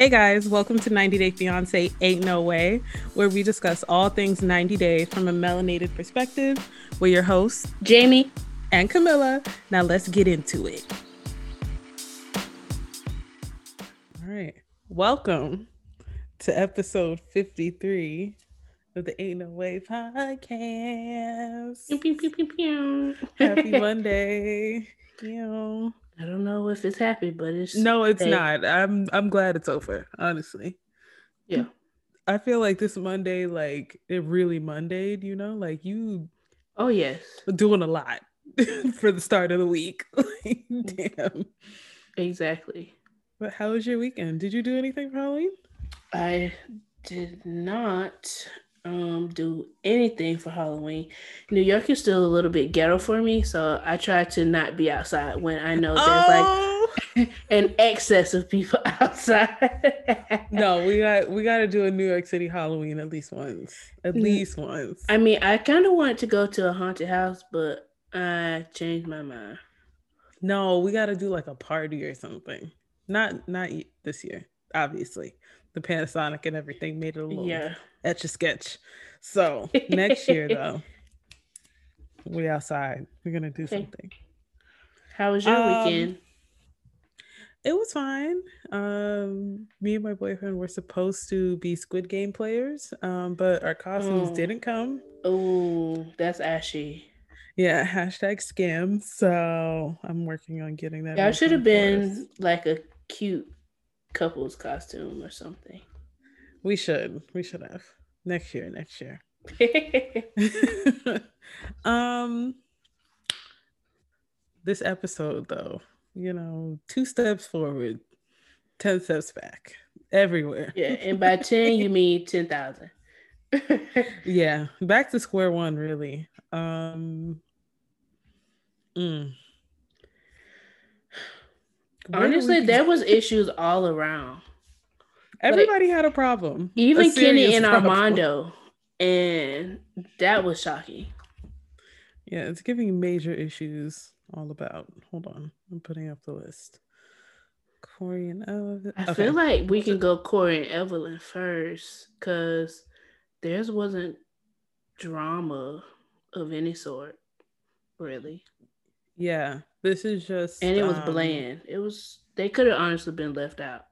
Hey guys, welcome to 90 Day Fiance Ain't No Way, where we discuss all things 90 Day from a melanated perspective. We're your hosts, Jamie and Camilla. Now let's get into it. All right. Welcome to episode 53 of the Ain't No Way podcast. Pew, pew, pew, pew, pew. Happy Monday. You know. I don't know if it's happy, but it's No, it's hey. not. I'm I'm glad it's over, honestly. Yeah. I feel like this Monday, like it really Mondayed, you know, like you Oh yes, doing a lot for the start of the week. like, Mm. damn. exactly. But how was your weekend? Did you do anything for Halloween? I did not um do anything for Halloween. New York is still a little bit ghetto for me, so I try to not be outside when I know there's Oh like an excess of people outside. no, we got we got to do a New York City Halloween at least once. At least once. I mean, I kind of wanted to go to a haunted house, but I changed my mind. No, we got to do like a party or something. Not not this year, obviously. The pandemic and everything made it a little Yeah. etch a sketch. So next year though, we outside. We're gonna do Okay. something. How was your Um, weekend? It was fine. Um, me and my boyfriend were supposed to be Squid Game players, um, but our costumes Oh. didn't come. Oh, that's ashy. Yeah, hashtag scam. So I'm working on getting that. Y'all should have been like a cute couple's costume or something. We should. We should have next year. Next year. um this episode though you know two steps forward 10 steps back everywhere yeah, and by 10, you mean 10,000. yeah back to square one really um mm. Where Honestly, we there was issues all around. everybody had a problem a Even Kenny and problem. Armando. And that was shocking. yeah it's giving major issues all about hold on i'm putting up the list corey and Ev- I okay. feel like we can go Corey and Evelyn first because theirs wasn't drama of any sort, really. yeah this is just And it was um, bland. It was, they could have honestly been left out.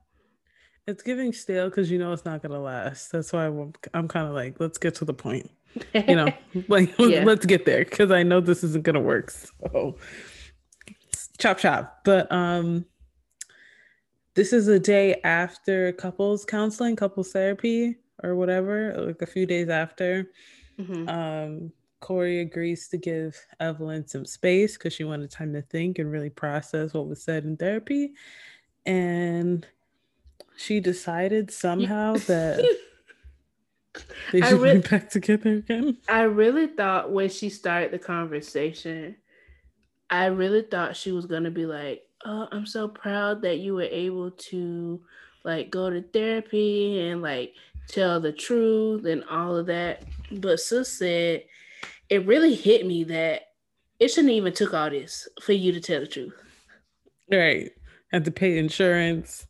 It's giving stale because you know it's not gonna last. That's why I'm, I'm kind of like, let's get to the point. You know, like Yeah. let's get there because I know this isn't gonna work. So chop chop. But um, this is a day after couples counseling, couples therapy, or whatever. Like a few days after, Mhm. um, Corey agrees to give Evelyn some space because she wanted time to think and really process what was said in therapy. And she decided somehow that they should re- be back together again. I really thought when she started the conversation, I really thought she was gonna be like, "Oh, I'm so proud that you were able to like go to therapy and like tell the truth and all of that." But sis said it really hit me that it shouldn't even took all this for you to tell the truth. Right. Had to pay insurance,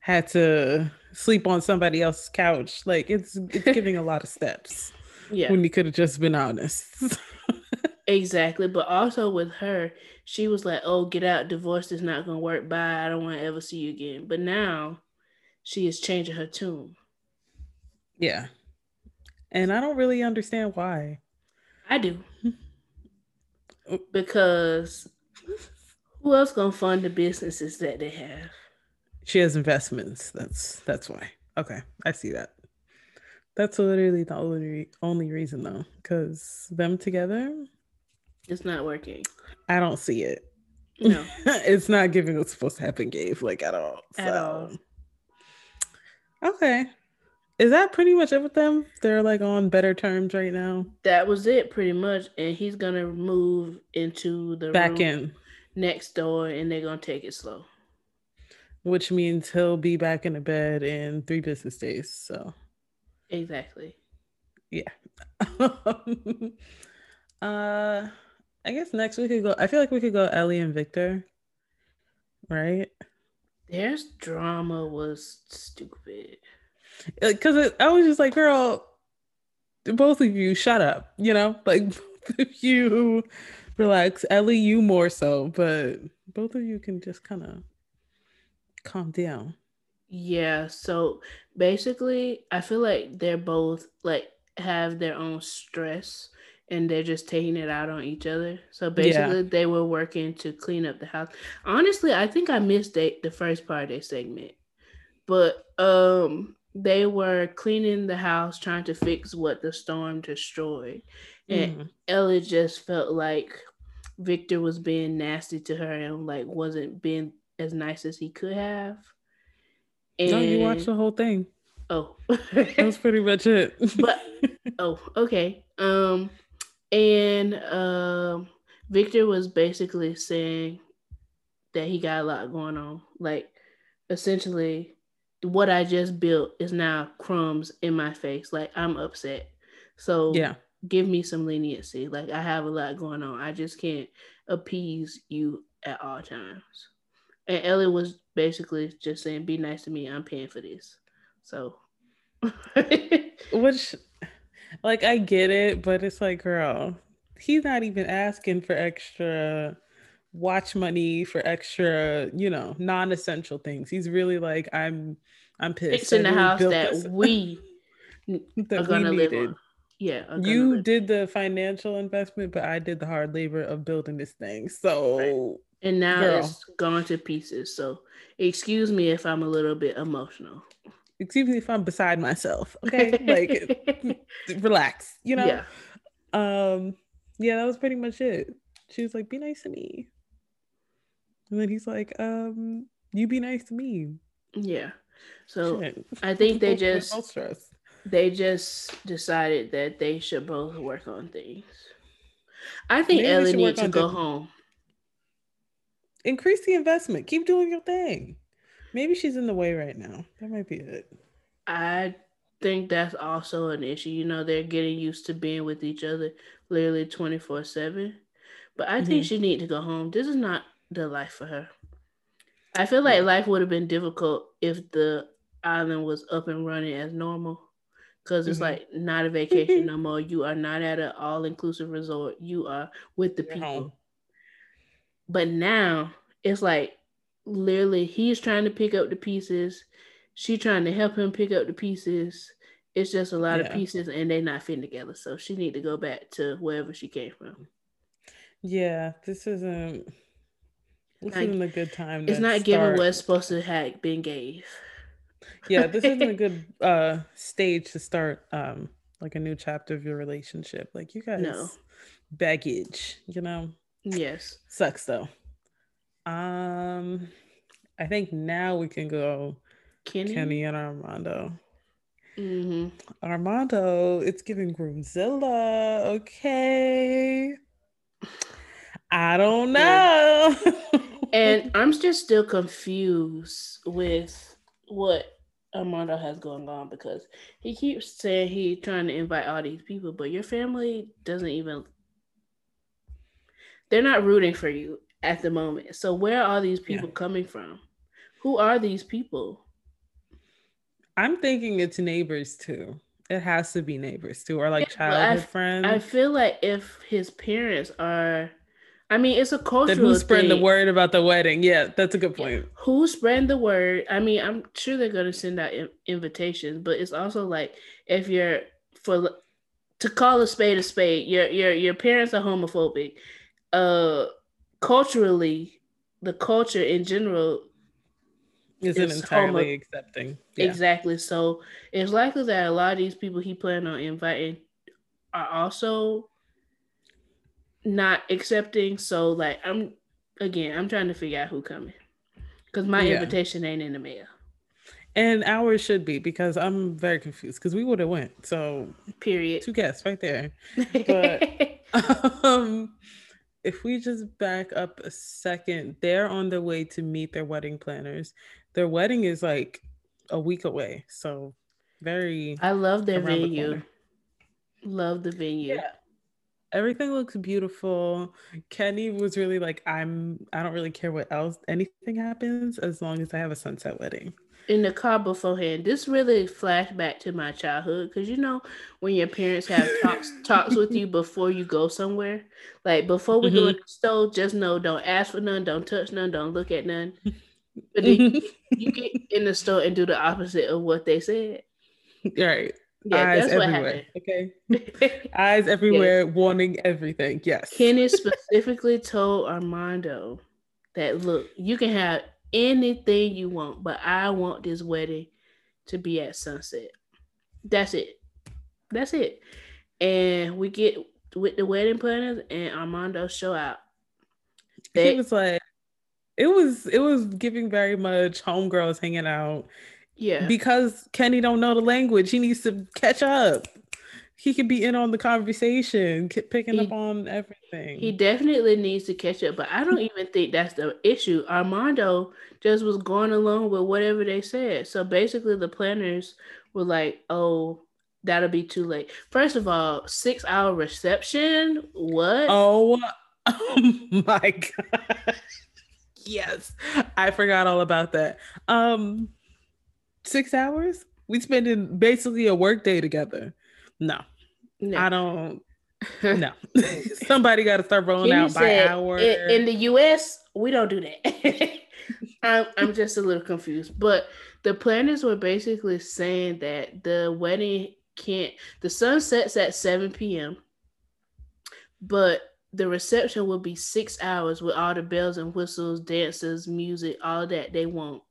had to sleep on somebody else's couch. Like it's it's giving a lot of steps Yeah, when you could have just been honest. exactly. But also with her, she was like, "Oh, get out, divorce is not gonna work. Bye. I don't want to ever see you again." But now she is changing her tune. yeah. And I don't really understand why. I do. Because who else gonna fund the businesses that they have? She has investments. That's that's why. Okay, I see that. That's literally the only only reason though, because them together, It's not working. I don't see it. No. it's not giving what's supposed to happen, Gabe, like at all. At So, all. Okay. Is that pretty much it with them? They're like on better terms right now. that was it pretty much. And he's gonna move into the Back in, next door and they're gonna take it slow. which means he'll be back in the bed in three business days. So Exactly. Yeah. uh I guess next we could go. I feel like we could go Ellie and Victor. Right? Their drama was stupid. Because I was just like, girl, both of you, shut up. You know, like both of you, relax. Ellie, you more so, but both of you can just kind of calm down. Yeah. So basically, I feel like they're both like have their own stress and they're just taking it out on each other. So basically, yeah. they were working to clean up the house. Honestly, I think I missed the, the first part of their segment, but um, they were cleaning the house, trying to fix what the storm destroyed, and mm. Ellie just felt like Victor was being nasty to her and like wasn't being as nice as he could have. And, no, you watched the whole thing. Oh, that was pretty much it. but oh, okay. Um, and um, Victor was basically saying that he got a lot going on. Like, essentially, what I just built is now crumbs in my face. Like, I'm upset. So, yeah, give me some leniency. Like, I have a lot going on. I just can't appease you at all times. And Ellie was basically just saying, "Be nice to me. I'm paying for this." So, which like I get it, but it's like, girl, he's not even asking for extra watch money for extra, you know, non-essential things. He's really like, I'm I'm pissed. Fixing the house that this. we that are gonna live on. Yeah, you live. did the financial investment, but I did the hard labor of building this thing. So right. and now girl. it's gone to pieces. So excuse me if I'm a little bit emotional excuse me if I'm beside myself. Okay. like relax, you know? Yeah. Um, yeah, that was pretty much it. She was like, be nice to me. And then he's like, um, you be nice to me. Yeah. So Shit. I think they just they just decided that they should both work on things. I think Maybe Ellie needs to go home. Increase the investment. Keep doing your thing. Maybe she's in the way right now. That might be it. I think that's also an issue. You know, they're getting used to being with each other literally 24 7. But I mm-hmm. think she need to go home. This is not the life for her. I feel like life would have been difficult if the island was up and running as normal. Cause it's mm-hmm. like not a vacation no more. You are not at an all inclusive resort. You are with the people. But now it's like literally he's trying to pick up the pieces she trying to help him pick up the pieces it's just a lot yeah. of pieces and they're not fitting together so she need to go back to wherever she came from yeah this isn't this like, isn't a good time it's not start. giving what's supposed to have been gave yeah this isn't a good uh stage to start um like a new chapter of your relationship like you guys no. baggage you know yes sucks though um, I think now we can go Kenny, Kenny and Armando. Mm-hmm. Armando, it's giving Groomzilla. Okay. I don't know. and I'm just still confused with what Armando has going on because he keeps saying he's trying to invite all these people, but your family doesn't even they're not rooting for you at the moment. So where are these people yeah. coming from? Who are these people? I'm thinking it's neighbors too. It has to be neighbors too, or like yeah, childhood I, friends. I feel like if his parents are, I mean, it's a cultural. Then who's spreading the word about the wedding? Yeah, that's a good point. Who's spreading the word? I mean, I'm sure they're gonna send out invitations, but it's also like if you're for to call a spade a spade, your your your parents are homophobic. Uh, culturally, the culture in general isn't is entirely homo- accepting. Yeah. Exactly. So it's likely that a lot of these people he plan on inviting are also not accepting. So like I'm again, I'm trying to figure out who coming. Because my yeah. invitation ain't in the mail. And ours should be because I'm very confused because we would have went. So period. Two guests right there. But um if we just back up a second, they're on their way to meet their wedding planners. Their wedding is like a week away. So very I love their venue. The love the venue. Yeah. Everything looks beautiful. Kenny was really like, I'm I don't really care what else anything happens as long as I have a sunset wedding. In the car beforehand, this really flashed back to my childhood because you know when your parents have talks talks with you before you go somewhere, like before we mm-hmm. go to the store, just know don't ask for none, don't touch none, don't look at none. But then you get in the store and do the opposite of what they said. Right. Yeah, eyes everywhere. Okay. eyes everywhere, yes. wanting everything. Yes. Kenny specifically told Armando that look, you can have anything you want, but I want this wedding to be at sunset. That's it. That's it. And we get with the wedding planners and Armando show out. They, he was like, it was it was giving very much homegirls hanging out yeah. Because Kenny don't know the language. He needs to catch up. He can be in on the conversation, picking he, up on everything. He definitely needs to catch up, but I don't even think that's the issue. Armando just was going along with whatever they said. So basically, the planners were like, "Oh, that'll be too late." First of all, six hour reception. What? Oh, oh my god! yes, I forgot all about that. Um, six hours? We spending basically a work day together. No, no. I don't. no, somebody got to start rolling out by hour. In, in the U.S., we don't do that. I'm, I'm just a little confused, but the planners were basically saying that the wedding can't. The sun sets at 7 p.m., but the reception will be six hours with all the bells and whistles, dances, music, all that they want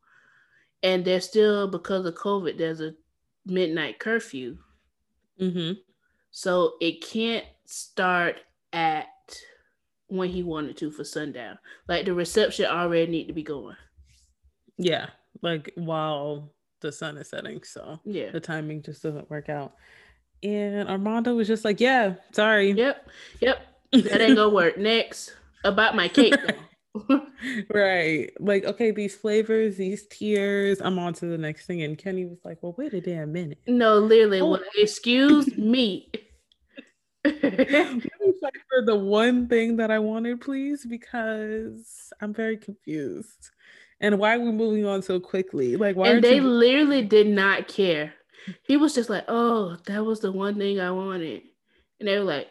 and there's still because of COVID, there's a midnight curfew. Mm-hmm. So it can't start at when he wanted to for sundown. Like the reception already need to be going. Yeah, like while the sun is setting. So yeah, the timing just doesn't work out. And Armando was just like, "Yeah, sorry." Yep, yep, that ain't gonna work. Next, about my cake. right. Like, okay, these flavors, these tiers, I'm on to the next thing. And Kenny was like, well, wait a damn minute. No, literally, oh. well, excuse me. Let me fight for the one thing that I wanted, please, because I'm very confused. And why are we moving on so quickly? Like, why? And they you- literally did not care. He was just like, "Oh, that was the one thing I wanted," and they were like,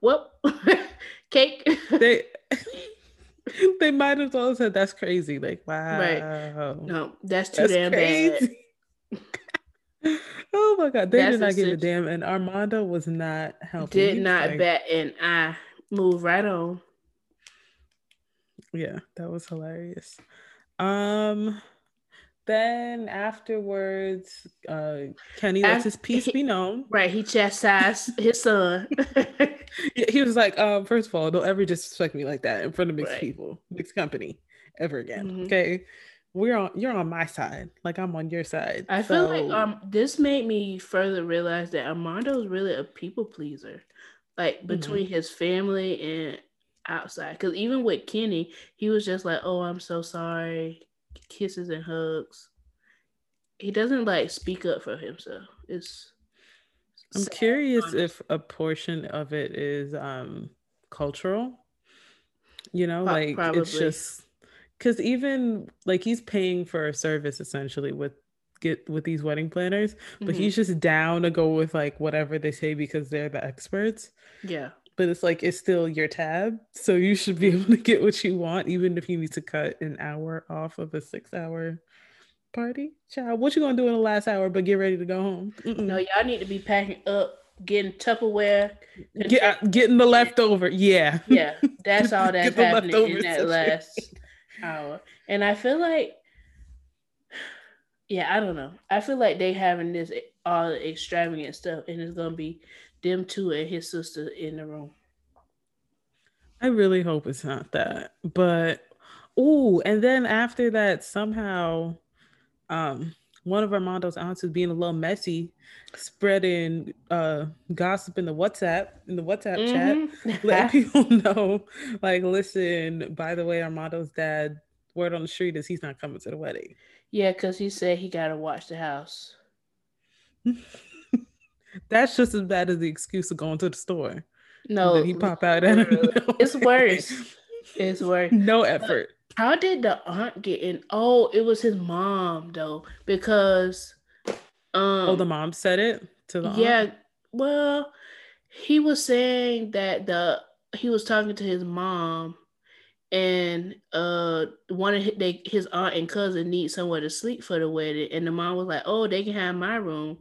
"Whoop, Cake?" They they might as well said that's crazy. Like, wow. Right. No, that's too that's damn crazy. bad. oh my god, they that's did not give a damn. And Armando was not helping. Did not like, bet and I move right on. Yeah, that was hilarious. Um then afterwards, uh, Kenny lets his peace be known. Right, he chastised his son. he was like, um, first of all, don't ever disrespect me like that in front of mixed right. people, mixed company, ever again. Mm-hmm. Okay, we're on. You're on my side, like I'm on your side. I so... feel like um, this made me further realize that Armando is really a people pleaser, like mm-hmm. between mm-hmm. his family and outside. Because even with Kenny, he was just like, "Oh, I'm so sorry." Kisses and hugs. He doesn't like speak up for himself. It's I'm sad, curious honestly. if a portion of it is um cultural. You know, like Probably. it's just because even like he's paying for a service essentially with get with these wedding planners, but mm-hmm. he's just down to go with like whatever they say because they're the experts. Yeah but it's like it's still your tab so you should be able to get what you want even if you need to cut an hour off of a six hour party. Child what you gonna do in the last hour but get ready to go home? Mm-mm. no y'all need to be packing up getting tupperware get, uh, getting the leftover yeah. Yeah that's all that's happening in that last hour. And i feel like yeah i don't know. I feel like they having this all extravagant stuff and it's gonna be them two and his sister in the room. I really hope it's not that. But oh, and then after that, somehow um one of Armando's aunts was being a little messy, spreading uh gossip in the WhatsApp, in the WhatsApp mm-hmm. chat, letting people know, like, listen, by the way, Armando's dad, word on the street is he's not coming to the wedding. Yeah, because he said he gotta watch the house. That's just as bad as the excuse of going to the store. No, Did he pop out at it's worse. It's worse. No effort. How did the aunt get in? Oh, it was his mom though, because um oh, the mom said it to the yeah. aunt? Well, he was saying that the he was talking to his mom, and uh one of his, they, his aunt and cousin need somewhere to sleep for the wedding, and the mom was like, "Oh, they can have my room,"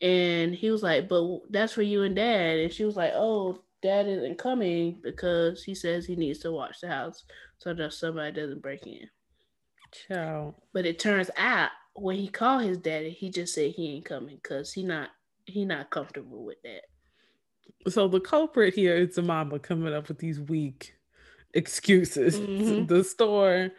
and he was like, "But that's for you and dad," and she was like, "Oh." Dad isn't coming because he says he needs to watch the house so that somebody doesn't break in. Ciao. But it turns out when he called his daddy, he just said he ain't coming because he not he not comfortable with that. So the culprit here is the mama coming up with these weak excuses. Mhm. The store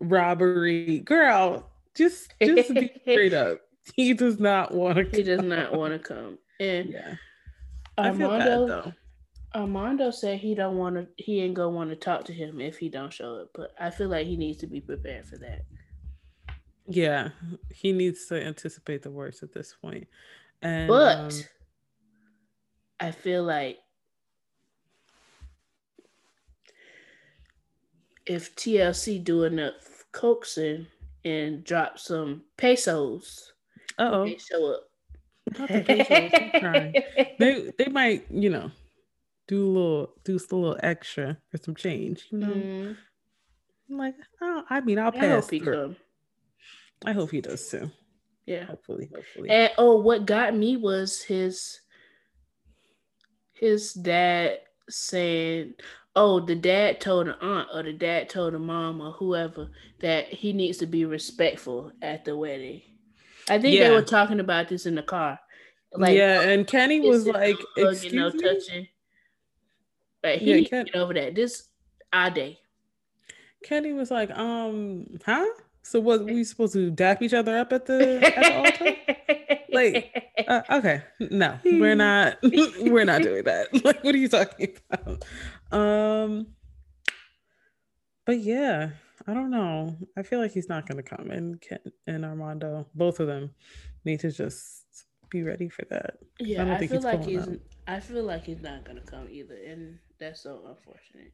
robbery, girl. Just just be straight up. He does not want to. He does not want to come. And Yeah, I feel bad Armando though. Armando said he don't want to. He ain't gonna want to talk to him if he don't show up. But I feel like he needs to be prepared for that. Yeah, he needs to anticipate the worst at this point. And But um, I feel like if TLC do enough coaxing and drop some pesos, uh-oh, they show up. the pesos, I'm crying. they they might you know do a little do a little extra for some change. You know, Mm, I'm like oh, I mean I'll pass. I hope he through. come. I hope he does too. Yeah. Hopefully, hopefully. And oh, what got me was his his dad saying, "Oh, the dad told the aunt or the dad told the mom or whoever that he needs to be respectful at the wedding." I think they were talking about this in the car. Like, yeah, and Kenny was like, no hugging, no "Excuse me." touching. Like he Yeah, Ken- get over that. This our day. Kenny was like, "Um, huh? So what? We supposed to dap each other up at the at the altar?" Like, Uh, okay, no, we're not. we're not doing that. Like, what are you talking about? Um, but yeah, I don't know. I feel like he's not going to come, and Ken and Armando, both of them, need to just be ready for that. yeah, don't I, think feel like he's. up. I feel like he's not gonna come either, and that's so unfortunate.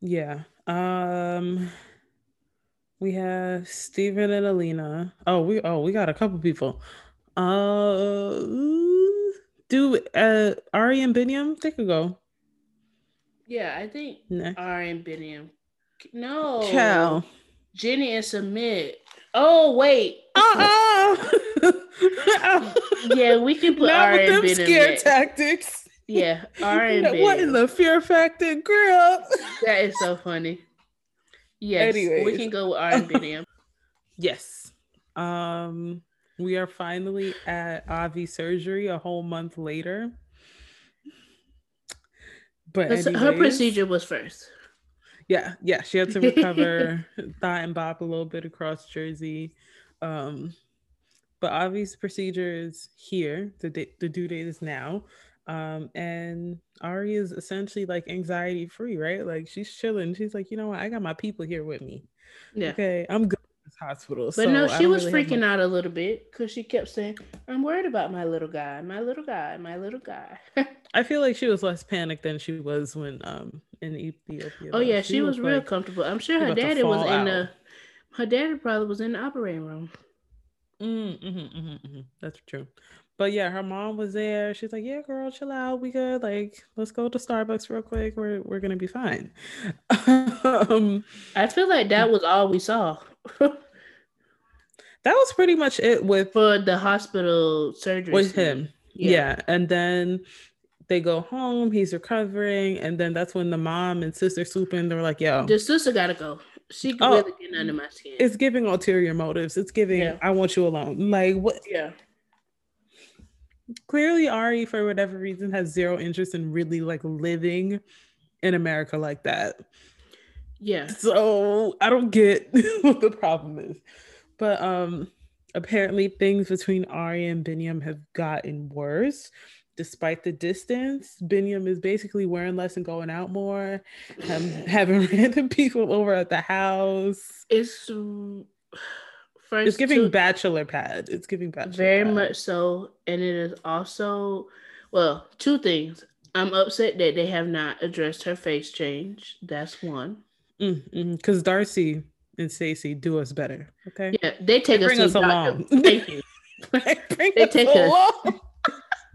Yeah. Um, we have Steven and Alina. Oh, we oh we got a couple people. Uh, do uh Ari and Binyam? They could go Yeah, I think next. R and Biniam. No, Ciao. Jenny and Sumit. Oh wait, Uh-uh. yeah, we can put Not R with them scare tactics. Yeah, R and B. what in the fear factor, girl? That is so funny. Yes, we can go with R and Biniam. yes. Um, we are finally at Avi surgery a whole month later. But Her procedure was first. Yeah, yeah, she had to recover thigh and bop a little bit across Jersey. Um, but Avi's procedure is here. The da- the due date is now. Um, and Ari is essentially like anxiety free, right? Like she's chilling. She's like, you know what? I got my people here with me. Yeah. Okay, I'm good hospital. But so no, she was really freaking out a little bit because she kept saying, "I'm worried about my little guy, my little guy, my little guy." I feel like she was less panicked than she was when um in Ethiopia. oh yeah, she, was looked real like- comfortable. I'm sure her daddy was in out. the. Her daddy probably was in the operating room. Mm, mhm, mhm, mhm. That's true. But yeah, her mom was there. She's like, "Yeah, girl, chill out. We good. Like, let's go to Starbucks real quick. We're we're gonna be fine." um, I feel like that was all we saw that was pretty much it with for the hospital surgery. with him. Yeah. and then they go home. He's recovering, and then that's when the mom and sister swoop in. They're like, "Yo, The sister gotta go. She can Oh, really get under my skin. it's giving ulterior motives. It's giving. Yeah. I want you alone. Like what? yeah. clearly Ari for whatever reason has zero interest in really like living in America like that. Yeah. So I don't get what the problem is. But um apparently things between Ari and Binyam have gotten worse. Despite the distance, Binyam is basically wearing less and going out more, um, having random people over at the house. It's first It's giving two- bachelor pad. It's giving bachelor very pad. much so, and it is also Well, two things. I'm upset that they have not addressed her face change. That's one. Because mm, Darcy and Stacey do us better. Okay. Yeah, they take They us, bring to us along. Thank you. Bring They us take us. along.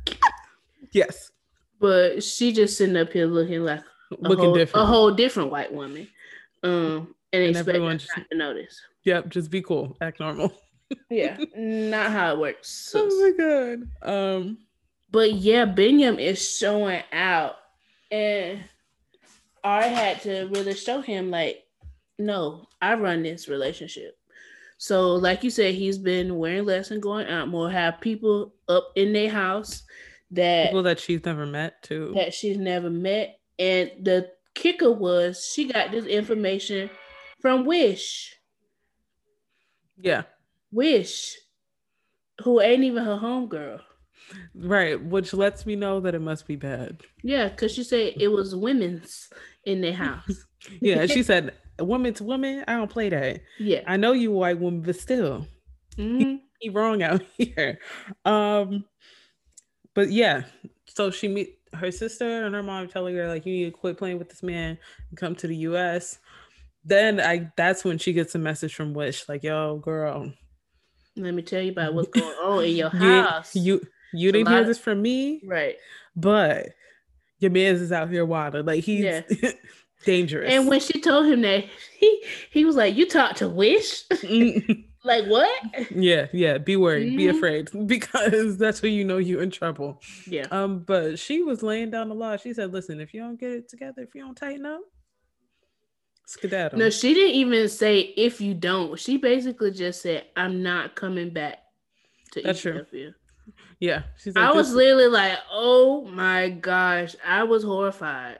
yes. But she just sitting up here looking like a Looking whole, different. a whole different white woman. Um, and, And everyone just- not to notice. Yep. Just be cool. Act normal. Yeah, not how it works. sis. Oh my god. Um. But yeah, Binyam is showing out, and I had to really show him like, no, I run this relationship. So, like you said, he's been wearing less and going out more. Have people up in their house that People that she's never met too. that she's never met, and the kicker was she got this information from Wish, Yeah. Wish, who ain't even her homegirl. Right. Which lets me know that it must be bad. Yeah, because she said it was women's in their house. Yeah. she said, "Woman to woman, I don't play that. Yeah. I know you white woman, but still, Mhm. he wrong out here." Um. But yeah. So she meet her sister and her mom telling her like, "You need to quit playing with this man and come to the U.S." Then I that's when she gets a message from Wish like, "Yo, girl, Let me tell you about what's going on in your house. you you a didn't hear of- this from me, right. but your man's is out here wild. Like he's Yeah. dangerous." And when she told him that, he he was like, "You talked to Wish? Mm, like what?" yeah, yeah. Be worried, be Mhm. afraid, because that's when you know you in trouble. Yeah. Um, but she was laying down the law. She said, "Listen, if you don't get it together, if you don't tighten up, skedaddle." No, she didn't even say if you don't. She basically just said, "I'm not coming back to That's true. Ethiopia." yeah, she's like, I was literally like, "Oh my gosh!" I was horrified.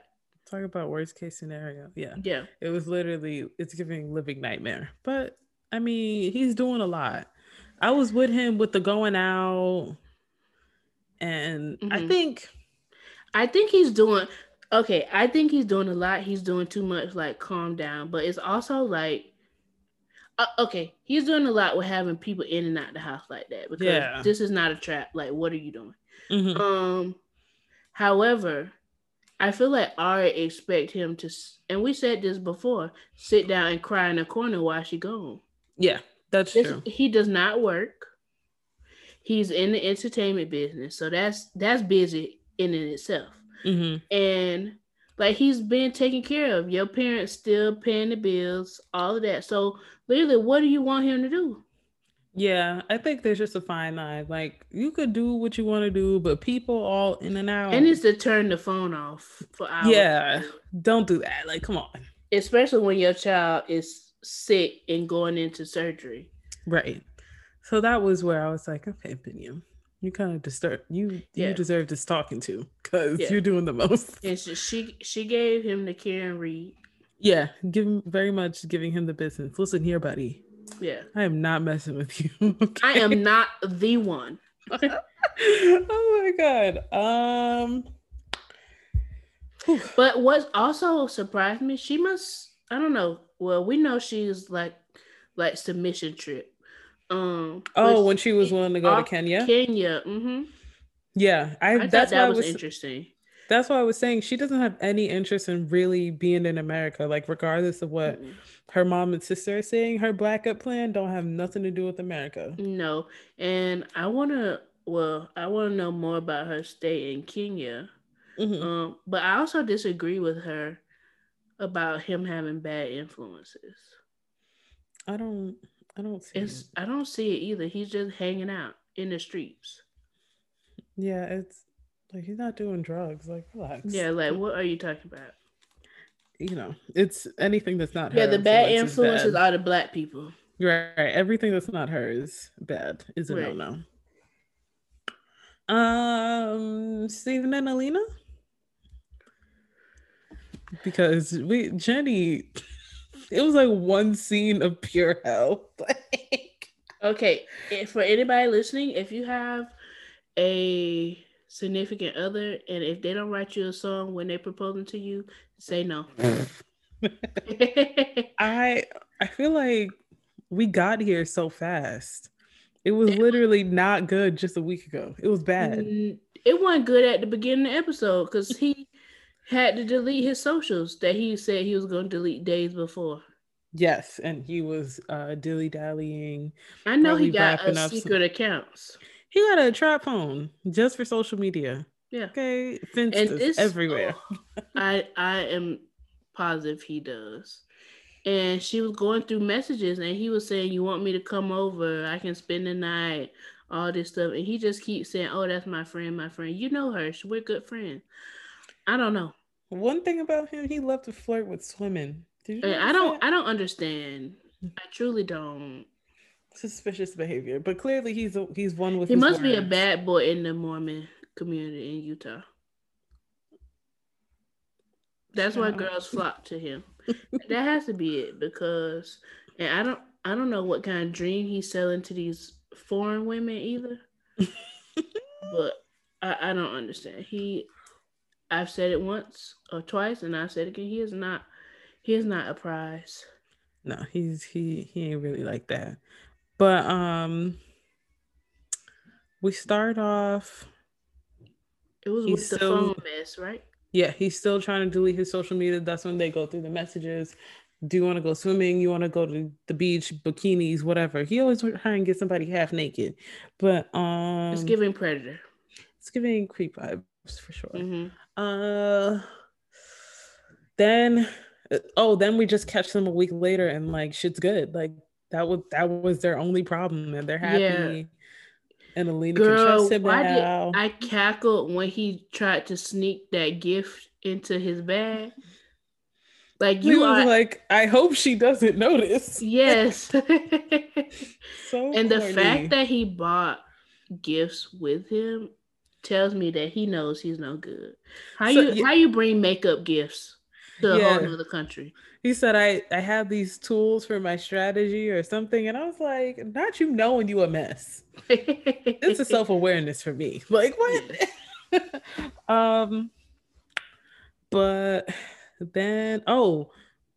Talk about worst case scenario. Yeah, Yeah. it was literally it's giving living nightmare. But I mean, he's doing a lot. I was with him with the going out, and I Mhm. think I think he's doing okay. I think he's doing a lot. He's doing too much. Like, calm down. But it's also like, uh, okay, he's doing a lot with having people in and out the house like that because Yeah. this is not a trap. Like, what are you doing? mhm, Um, however, I feel like Ari expect him to, and we said this before, sit down and cry in a corner while she gone. yeah, that's This, true. he does not work. He's in the entertainment business, so that's that's busy in and itself. hmm And like he's been taken care of. Your parents still paying the bills, all of that. So literally, what do you want him to do? Yeah, I think there's just a fine line. Like you could do what you want to do, but people all in and out. And it's to turn the phone off for hours. Yeah. don't do that. Like, come on. especially when your child is sick and going into surgery. Right. So that was where I was like, okay, Binyam, you kind of disturb you. Yeah. You deserve this talking to because Yeah. you're doing the most. And she, she she gave him the care and read. Yeah, give him very much giving him the business. Listen here, buddy. Yeah. I am not messing with you. I am not the one. oh my god. Um. whew. But what also surprised me, she must I don't know. Well, we know she's like like submission trip. Um Oh, when she was willing to go to Kenya. Kenya. hmm Yeah, I. I thought that's that was, was. interesting. That's why I was saying she doesn't have any interest in really being in America. Like, regardless of what Mm-mm. her mom and sister are saying, her blackup plan don't have nothing to do with America. No, and I want to. Well, I want to know more about her stay in Kenya. Mhm. Um, but I also disagree with her about him having bad influences. I don't. I don't see. It's it. I don't see it either. He's just hanging out in the streets. Yeah, it's like he's not doing drugs. Like, relax. Yeah, like what are you talking about? you know, it's anything that's not her. Yeah, the bad influence is influences bad. are the black people. Right, right. Everything that's not her is bad. Is a Right. no no. Um, Stephen and Alina. Because we Jenny, it was like one scene of pure hell. Like, Okay, if for anybody listening, if you have a significant other and if they don't write you a song when they're proposing to you, say no. I I feel like we got here so fast. It was literally not good just a week ago. It was bad. It wasn't good at the beginning of the episode because he had to delete his socials that he said he was going to delete days before. Yes, and he was uh dilly dallying. I know he got a secret some... accounts. He got a trap phone just for social media. Yeah. Okay. Fences everywhere. Oh, I I am positive he does. And she was going through messages and he was saying, You want me to come over? I can spend the night, all this stuff. And he just keeps saying, Oh, that's my friend, my friend. You know her. We're good friends. I don't know. One thing about him, he loved to flirt with swimming. I don't that? I don't understand. I truly don't. Suspicious behavior. But clearly he's a, he's one with He must be a bad boy in the Mormon community in Utah. That's why girls flock to him. that has to be it because and I don't I don't know what kind of dream he's selling to these foreign women either. but I, I don't understand. He I've said it once or twice and I said it again. He is not he is not a prize. No, he's he he ain't really like that. But um we start off it was with the phone mess, right? Yeah, he's still trying to delete his social media. That's when they go through the messages. Do you want to go swimming? You want to go to the beach, bikinis, whatever. He always try and get somebody half naked, but um, it's giving predator. It's giving creep vibes for sure. Mm-hmm. Uh, then uh, oh, then we just catch them a week later and like shit's good. Like that was that was their only problem, and they're happy. Yeah. And Alina Girl, can trust him why now. Did I cackled when he tried to sneak that gift into his bag. Like you are like, I hope she doesn't notice. Yes. so and the fact that he bought gifts with him tells me that he knows he's no good. How so, you yeah. how you bring makeup gifts to yeah. a whole other country? He said I I have these tools for my strategy or something, and I was like, not you knowing you a mess. it's a self awareness for me. Like what? um, but then oh,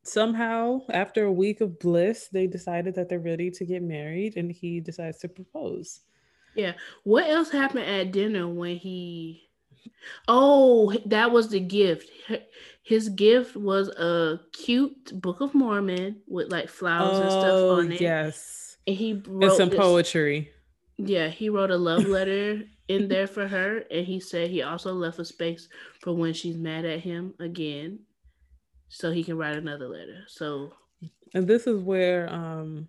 somehow after a week of bliss, they decided that they're ready to get married, and he decides to propose. Yeah. What else happened at dinner when he? Oh, that was the gift his gift was a cute Book of Mormon with like flowers oh, and stuff oh, on it. Yes. And he wrote and some this, poetry. Yeah, he wrote a love letter in there for her, and he said he also left a space for when she's mad at him again, so he can write another letter. So, and this is where um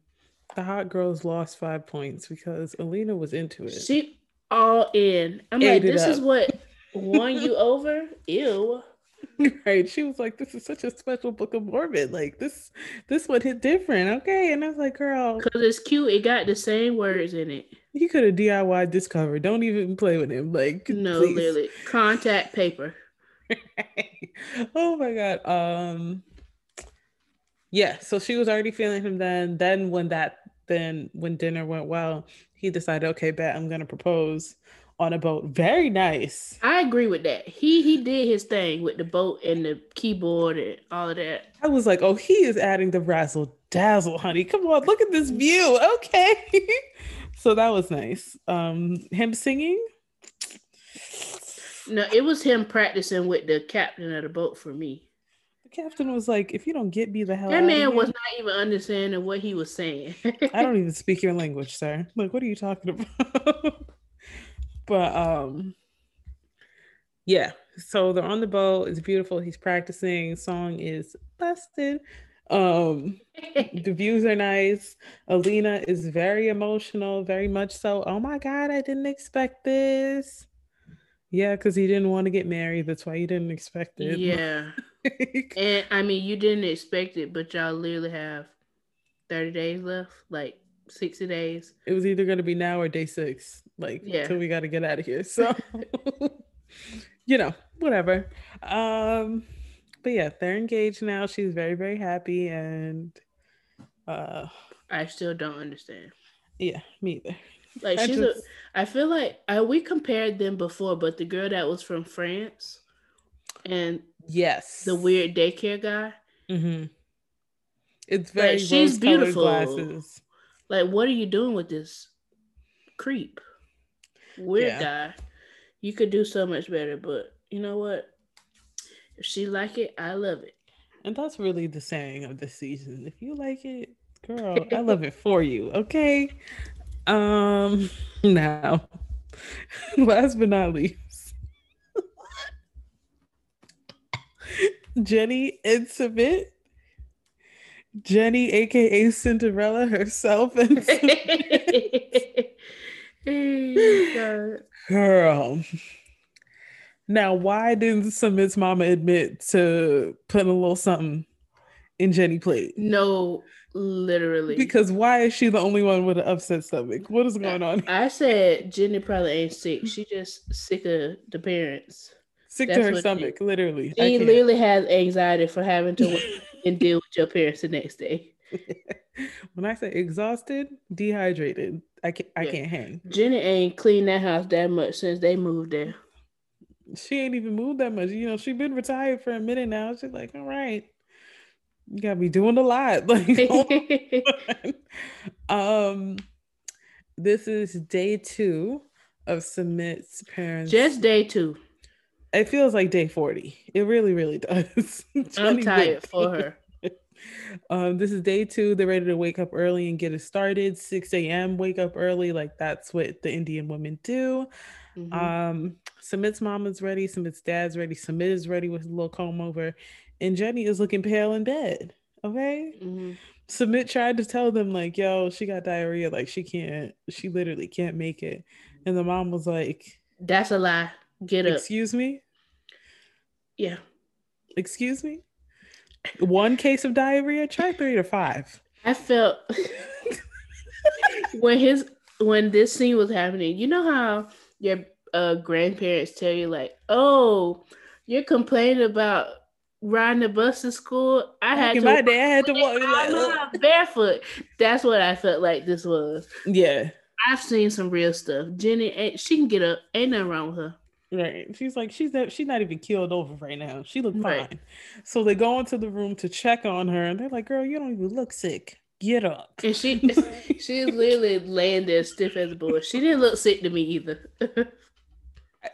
the hot girls lost five points because Alina was into it. She all in. I'm Ate like, this up. is what won you over. Ew. right she was like this is such a special book of mormon like this this one hit different okay and i was like girl because it's cute it got the same words in it he could have diy this cover don't even play with him like no please. literally contact paper oh my god um yeah so she was already feeling him then then when that then when dinner went well he decided okay bet i'm gonna propose on a boat. Very nice. I agree with that. He he did his thing with the boat and the keyboard and all of that. I was like, oh, he is adding the razzle dazzle, honey. Come on, look at this view. Okay. so that was nice. Um, him singing. No, it was him practicing with the captain of the boat for me. The captain was like, if you don't get me the hell That man was not even understanding what he was saying. I don't even speak your language, sir. Like, what are you talking about? But um yeah, so they're on the boat. It's beautiful. He's practicing. Song is busted. Um the views are nice. Alina is very emotional, very much so. Oh my god, I didn't expect this. Yeah, because he didn't want to get married. That's why he didn't expect it. Yeah. and I mean, you didn't expect it, but y'all literally have 30 days left. Like 60 days. It was either going to be now or day six. Like, yeah. until we got to get out of here. So, you know, whatever. Um, but yeah, they're engaged now. She's very, very happy. And uh, I still don't understand. Yeah, me either. Like, I she's just... a, I feel like I, we compared them before, but the girl that was from France and yes, the weird daycare guy. Mm-hmm. It's very like, she's beautiful. Glasses. Like, what are you doing with this creep? Weird yeah. guy. You could do so much better, but you know what? If she like it, I love it. And that's really the saying of the season. If you like it, girl, I love it for you. Okay. Um now last but not least. Jenny and Sumit. Jenny, aka Cinderella herself, and girl. Now, why didn't Sumit's mama admit to putting a little something in Jenny plate? No, literally. Because why is she the only one with an upset stomach? What is going on? I said Jenny probably ain't sick. She just sick of the parents. Sick That's to her stomach, she, literally. She literally has anxiety for having to and deal with your parents the next day. when I say exhausted, dehydrated, I can't I yeah. can't hang. Jenny ain't cleaned that house that much since they moved there. She ain't even moved that much. You know, she been retired for a minute now. She's like, all right, you gotta be doing a lot. Like, um, this is day two of Sumit's parents. Just day two. It feels like day 40. It really, really does. I'm tired for her. um, this is day two. They're ready to wake up early and get it started. 6 a.m. Wake up early. Like that's what the Indian women do. Mm-hmm. Um, Sumit's mom is ready. Sumit's dad's ready. Sumit is ready with a little comb over. And Jenny is looking pale in bed. Okay. Mm-hmm. Sumit tried to tell them, like, yo, she got diarrhea. Like, she can't, she literally can't make it. And the mom was like, That's a lie. Get up. Excuse me? Yeah. Excuse me? One case of diarrhea? Try three to five. I felt when his when this scene was happening, you know how your uh, grandparents tell you like, "Oh, you're complaining about riding the bus to school. I had to my dad had to walk like, barefoot. That's what I felt like this was. Yeah. I've seen some real stuff. Jenny, she can get up. Ain't nothing wrong with her. Right. She's like, she's not, she's not even killed over right now. She looked fine. So they go into the room to check on her, and they're like, "Girl, you don't even look sick. Get up." And she, she's literally laying there stiff as a board. She didn't look sick to me either.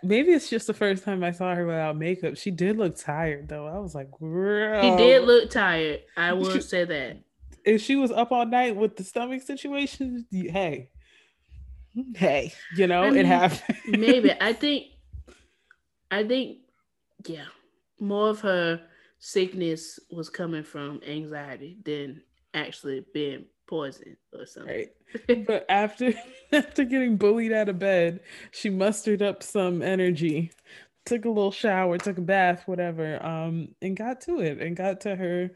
Maybe it's just the first time I saw her without makeup. She did look tired though. I was like, Girl. She did look tired. I will say that. If she was up all night with the stomach situation, hey, hey, you know, I mean, it happened. maybe. I think I think yeah, more of her sickness was coming from anxiety than actually being poisoned or something. Right. but after after getting bullied out of bed, she mustered up some energy, took a little shower, took a bath, whatever, um, and got to it and got to her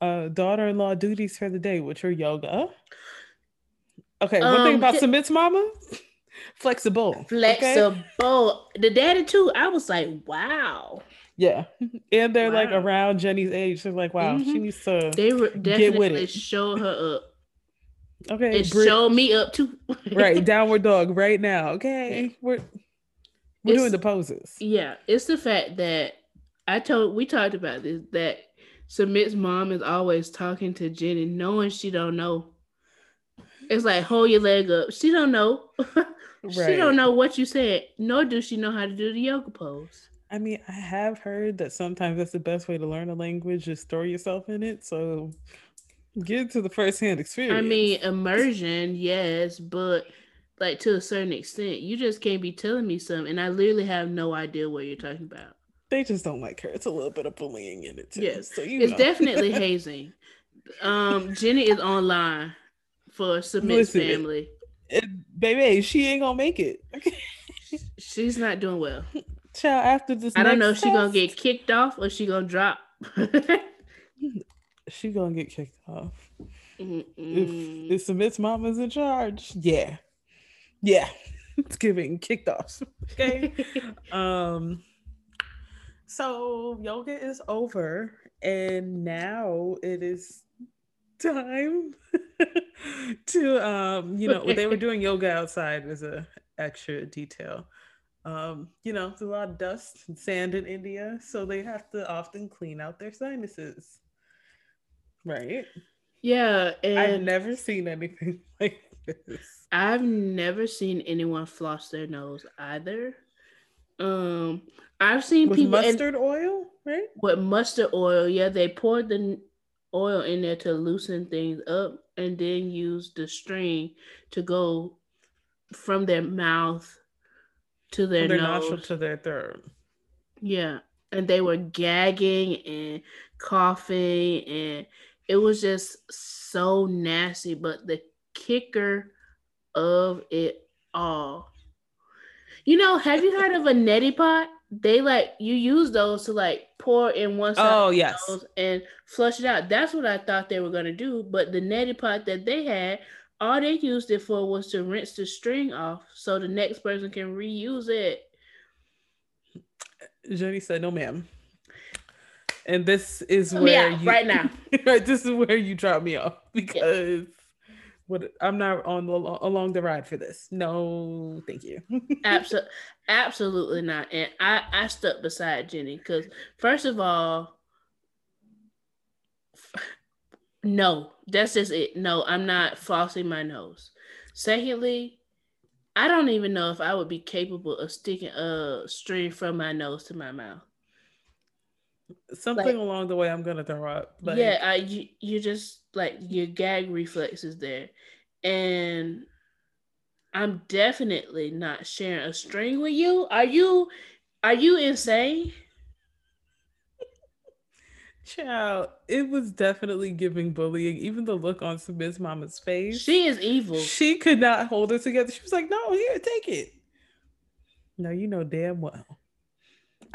uh, daughter-in-law duties for the day, which are yoga. Okay, one um, thing about Sumit's mama, flexible. Flexible. Okay? The daddy too. I was like, wow. Yeah, and they're wow. like around Jenny's age. They're like, wow, mm-hmm. she needs to they re- get with it. Show her up. Okay, and show me up too. right, downward dog right now. Okay, we're we're it's, doing the poses. Yeah, it's the fact that I told we talked about this that Sumit's mom is always talking to Jenny, knowing she don't know. It's like hold your leg up. She don't know. she right. don't know what you said, nor does she know how to do the yoga pose. I mean, I have heard that sometimes that's the best way to learn a language is throw yourself in it. So get to the first hand experience. I mean, immersion, yes, but like to a certain extent, you just can't be telling me something, and I literally have no idea what you're talking about. They just don't like her. It's a little bit of bullying in it too. Yes, so you it's know. definitely hazing. Um, Jenny is online for Sumit's family. It, baby, she ain't gonna make it. She's not doing well. Child, after this, I don't know if she gonna get kicked off or she gonna drop. she gonna get kicked off. Mm-mm. If if Sumit's mama's in charge, yeah, yeah, it's giving kicked off. Okay. um. So yoga is over, and now it is time to um. You know, they were doing yoga outside as a extra detail. Um, you know, there's a lot of dust and sand in India, so they have to often clean out their sinuses. Right. Yeah. And I've never seen anything like this. I've never seen anyone floss their nose either. Um, I've seen With people mustard oil, right? with mustard oil. Yeah, they poured the oil in there to loosen things up, and then use the string to go from their mouth to their, their nose. nostril to their throat. Yeah, and they were gagging and coughing, and it was just so nasty. But the kicker of it all, you know, have you heard of a neti pot? They like you use those to like pour in one side Oh of yes. and flush it out. That's what I thought they were gonna do. But the neti pot that they had, all they used it for was to rinse the string off so the next person can reuse it. Jenny said, "No, ma'am." And this is where you right now. right, this is where you drop me off because what I'm not on the along the ride for this. No, thank you. Absolutely, absolutely not. And I I stuck beside Jenny because first of all, no, that's just it. No, I'm not flossing my nose. Secondly, I don't even know if I would be capable of sticking a string from my nose to my mouth. Something Like- along the way, I'm gonna throw up. Like, yeah, I you, you just like your gag reflex is there, and I'm definitely not sharing a string with you. Are you? Are you insane? child, it was definitely giving bullying. Even the look on Sumit's mama's face. She is evil. She could not hold it together. She was like, "No, here, take it." No, you know damn well.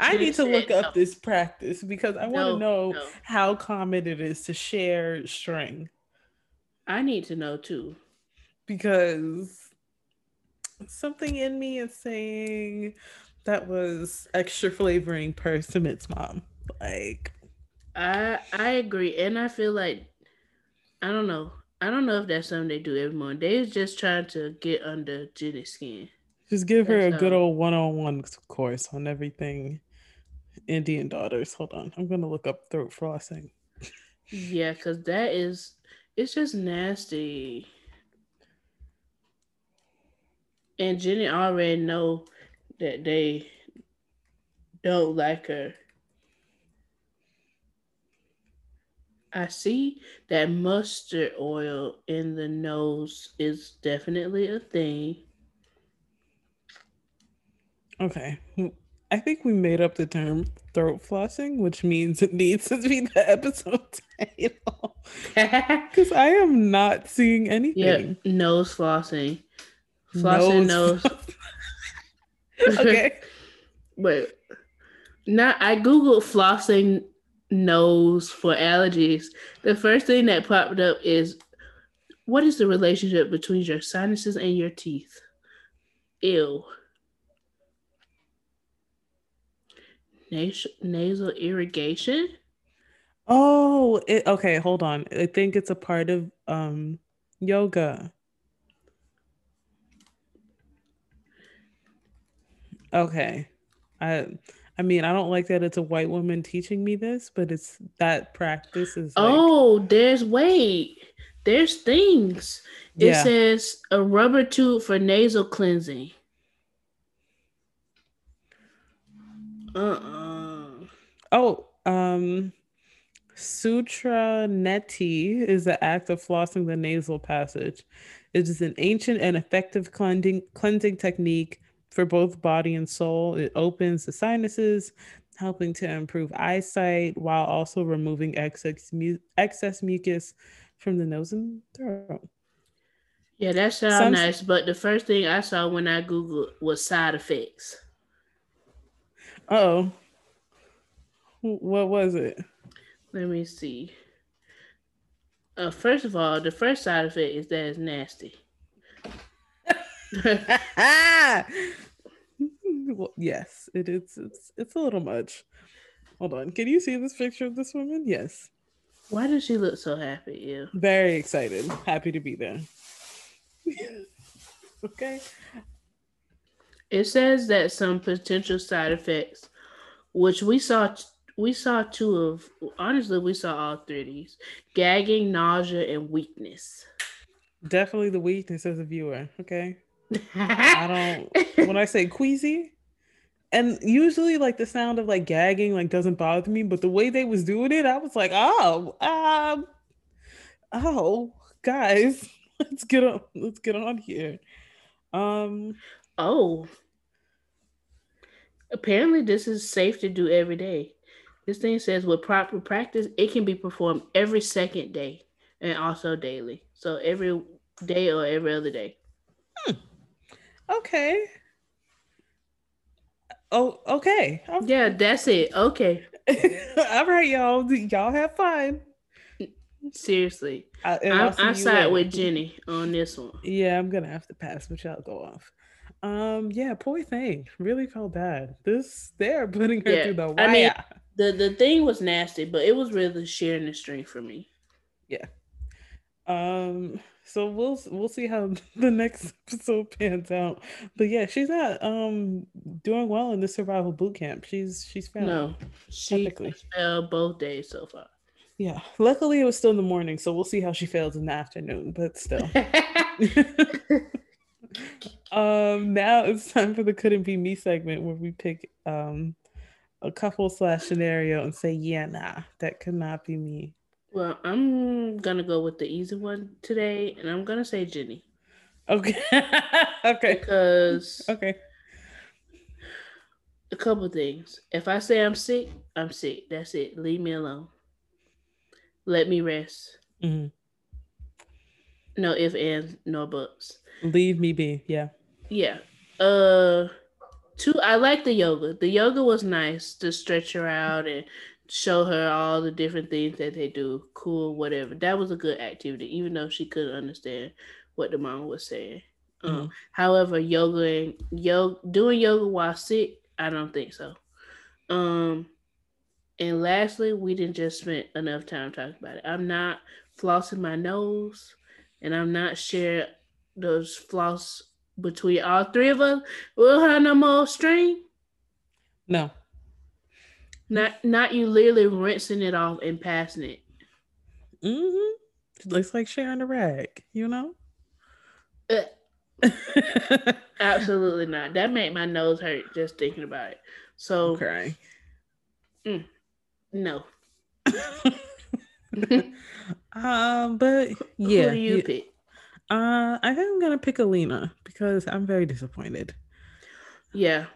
I need to look up no. this practice because I want No, to know no. how common it is to share string. I need to know too. Because something in me is saying that was extra flavoring per mom. Like, I I agree, and I feel like I don't know. I don't know if that's something they do every morning. They was just trying to get under Jenny's skin. Just give her a good old one-on-one course on everything Indian daughters. Hold on, I'm gonna look up throat flossing. Yeah, because that is it's just nasty. And Jenny already know that they don't like her. I see that mustard oil in the nose is definitely a thing. Okay. I think we made up the term throat flossing, which means it needs to be the episode title. Because I am not seeing anything. yeah, nose flossing. Flossing nose. okay. Wait, Now I googled flossing nose for allergies. The first thing that popped up is what is the relationship between your sinuses and your teeth? Ew. Nas- nasal irrigation? Oh, it, okay. Hold on. I think it's a part of um yoga. Okay. I I mean, I don't like that it's a white woman teaching me this, but it's that practice is like, Oh, there's wait. There's things. It yeah. says a rubber tube for nasal cleansing. Uh-uh. Oh, um, Sutra Neti is the act of flossing the nasal passage. It is an ancient and effective cleansing cleansing technique for both body and soul. It opens the sinuses, helping to improve eyesight while also removing excess mu- excess mucus from the nose and throat. Yeah, that sounds Some- nice. But the first thing I saw when I Googled was side effects. Oh, what was it? Let me see. Uh, first of all, the first side of it is that it's nasty. well, yes, it is. It's it's a little much. Hold on. Can you see this picture of this woman? Yes. Why does she look so happy? Yeah. Very excited. Happy to be there. okay. It says that some potential side effects, which we saw, we saw two of. Honestly, we saw all three of these: gagging, nausea, and weakness. Definitely the weakness as a viewer. Okay. I don't when I say queasy, and usually like the sound of like gagging like doesn't bother me, but the way they was doing it, I was like, oh, um, oh, guys, let's get on, let's get on here. Um, oh, apparently this is safe to do every day. This thing says with proper practice, it can be performed every second day and also daily. So every day or every other day. Hmm. Okay. Oh, okay. Yeah, that's it. Okay. All right, y'all. Y'all have fun. Seriously, I, I, I side with Jenny on this one. Yeah, I'm gonna have to pass, but y'all go off. Um, yeah, poor thing. Really felt bad. This they're putting her yeah. through the wire. I mean, the the thing was nasty, but it was really sharing the strength for me. Yeah. Um. So we'll we'll see how the next episode pans out. But yeah, she's not um doing well in the survival boot camp. She's she's failed. No, she failed both days so far. Yeah. Luckily, it was still in the morning, so we'll see how she fails in the afternoon. But still. um. Now it's time for the couldn't be me segment where we pick um a couple slash scenario and say, yeah, nah, that could not be me. Well, I'm gonna go with the easy one today, and I'm gonna say Jenny. Okay. okay. Because okay. A couple things. If I say I'm sick, I'm sick. That's it. Leave me alone. Let me rest. Mm-hmm. No if and no buts. Leave me be. Yeah. Yeah. Uh two i like the yoga the yoga was nice to stretch her out and show her all the different things that they do cool whatever that was a good activity even though she couldn't understand what the mom was saying um, mm-hmm. um, however yoga and yoga doing yoga while sick i don't think so um and lastly we didn't just spend enough time talking about it i'm not flossing my nose and i'm not sharing those floss between all three of us, we'll have no more strain. No. Not not you literally rinsing it off and passing it. Mm-hmm. It Looks like sharing a rag, you know? Uh, absolutely not. That made my nose hurt just thinking about it. So okay. Mm, no. um, but yeah. Who do you, you pick? Uh, I think I'm gonna pick Alina because I'm very disappointed. Yeah.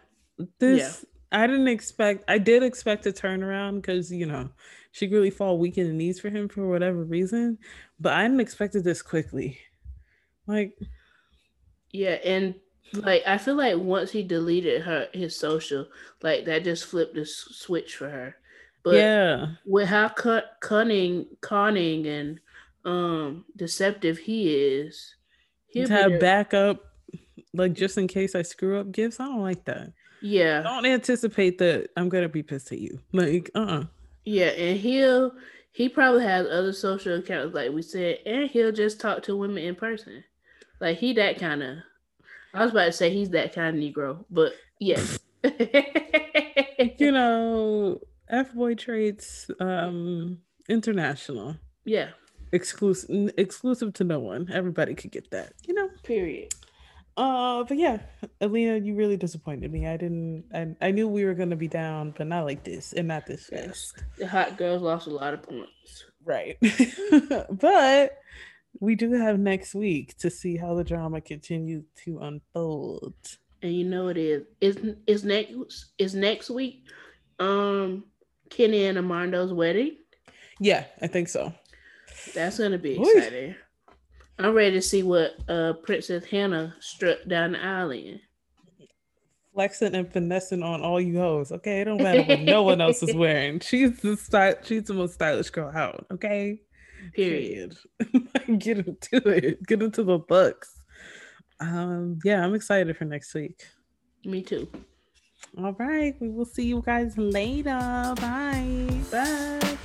This yeah. I didn't expect. I did expect a turnaround because you know she really fall weak in the knees for him for whatever reason, but I didn't expect it this quickly. Like, yeah, and like I feel like once he deleted her his social, like that just flipped the switch for her. But yeah, with how cut, cunning, conning, and um deceptive he is. He'll to have backup, like just in case I screw up gifts. I don't like that. Yeah. Don't anticipate that I'm gonna be pissed at you. Like, uh uh-uh. Yeah, and he'll he probably has other social accounts, like we said, and he'll just talk to women in person. Like he that kind of I was about to say he's that kind of Negro, but yes. you know, F boy traits, um, international. Yeah exclusive exclusive to no one. Everybody could get that, you know. Period. Uh, but yeah, Alina, you really disappointed me. I didn't. I, I knew we were gonna be down, but not like this, and not this fast. The hot girls lost a lot of points. Right, but we do have next week to see how the drama continues to unfold. And you know it is. Is is next is next week? Um, Kenny and Armando's wedding. Yeah, I think so. That's gonna be exciting. I'm ready to see what uh Princess Hannah struck down the aisle in. Flexing and finessing on all you hoes. Okay, it don't matter what no one else is wearing. She's the style. She's the most stylish girl out. Okay. Period. Period. Get into it. Get into the books. Um. Yeah, I'm excited for next week. Me too. All right. We will see you guys later. Bye. Bye.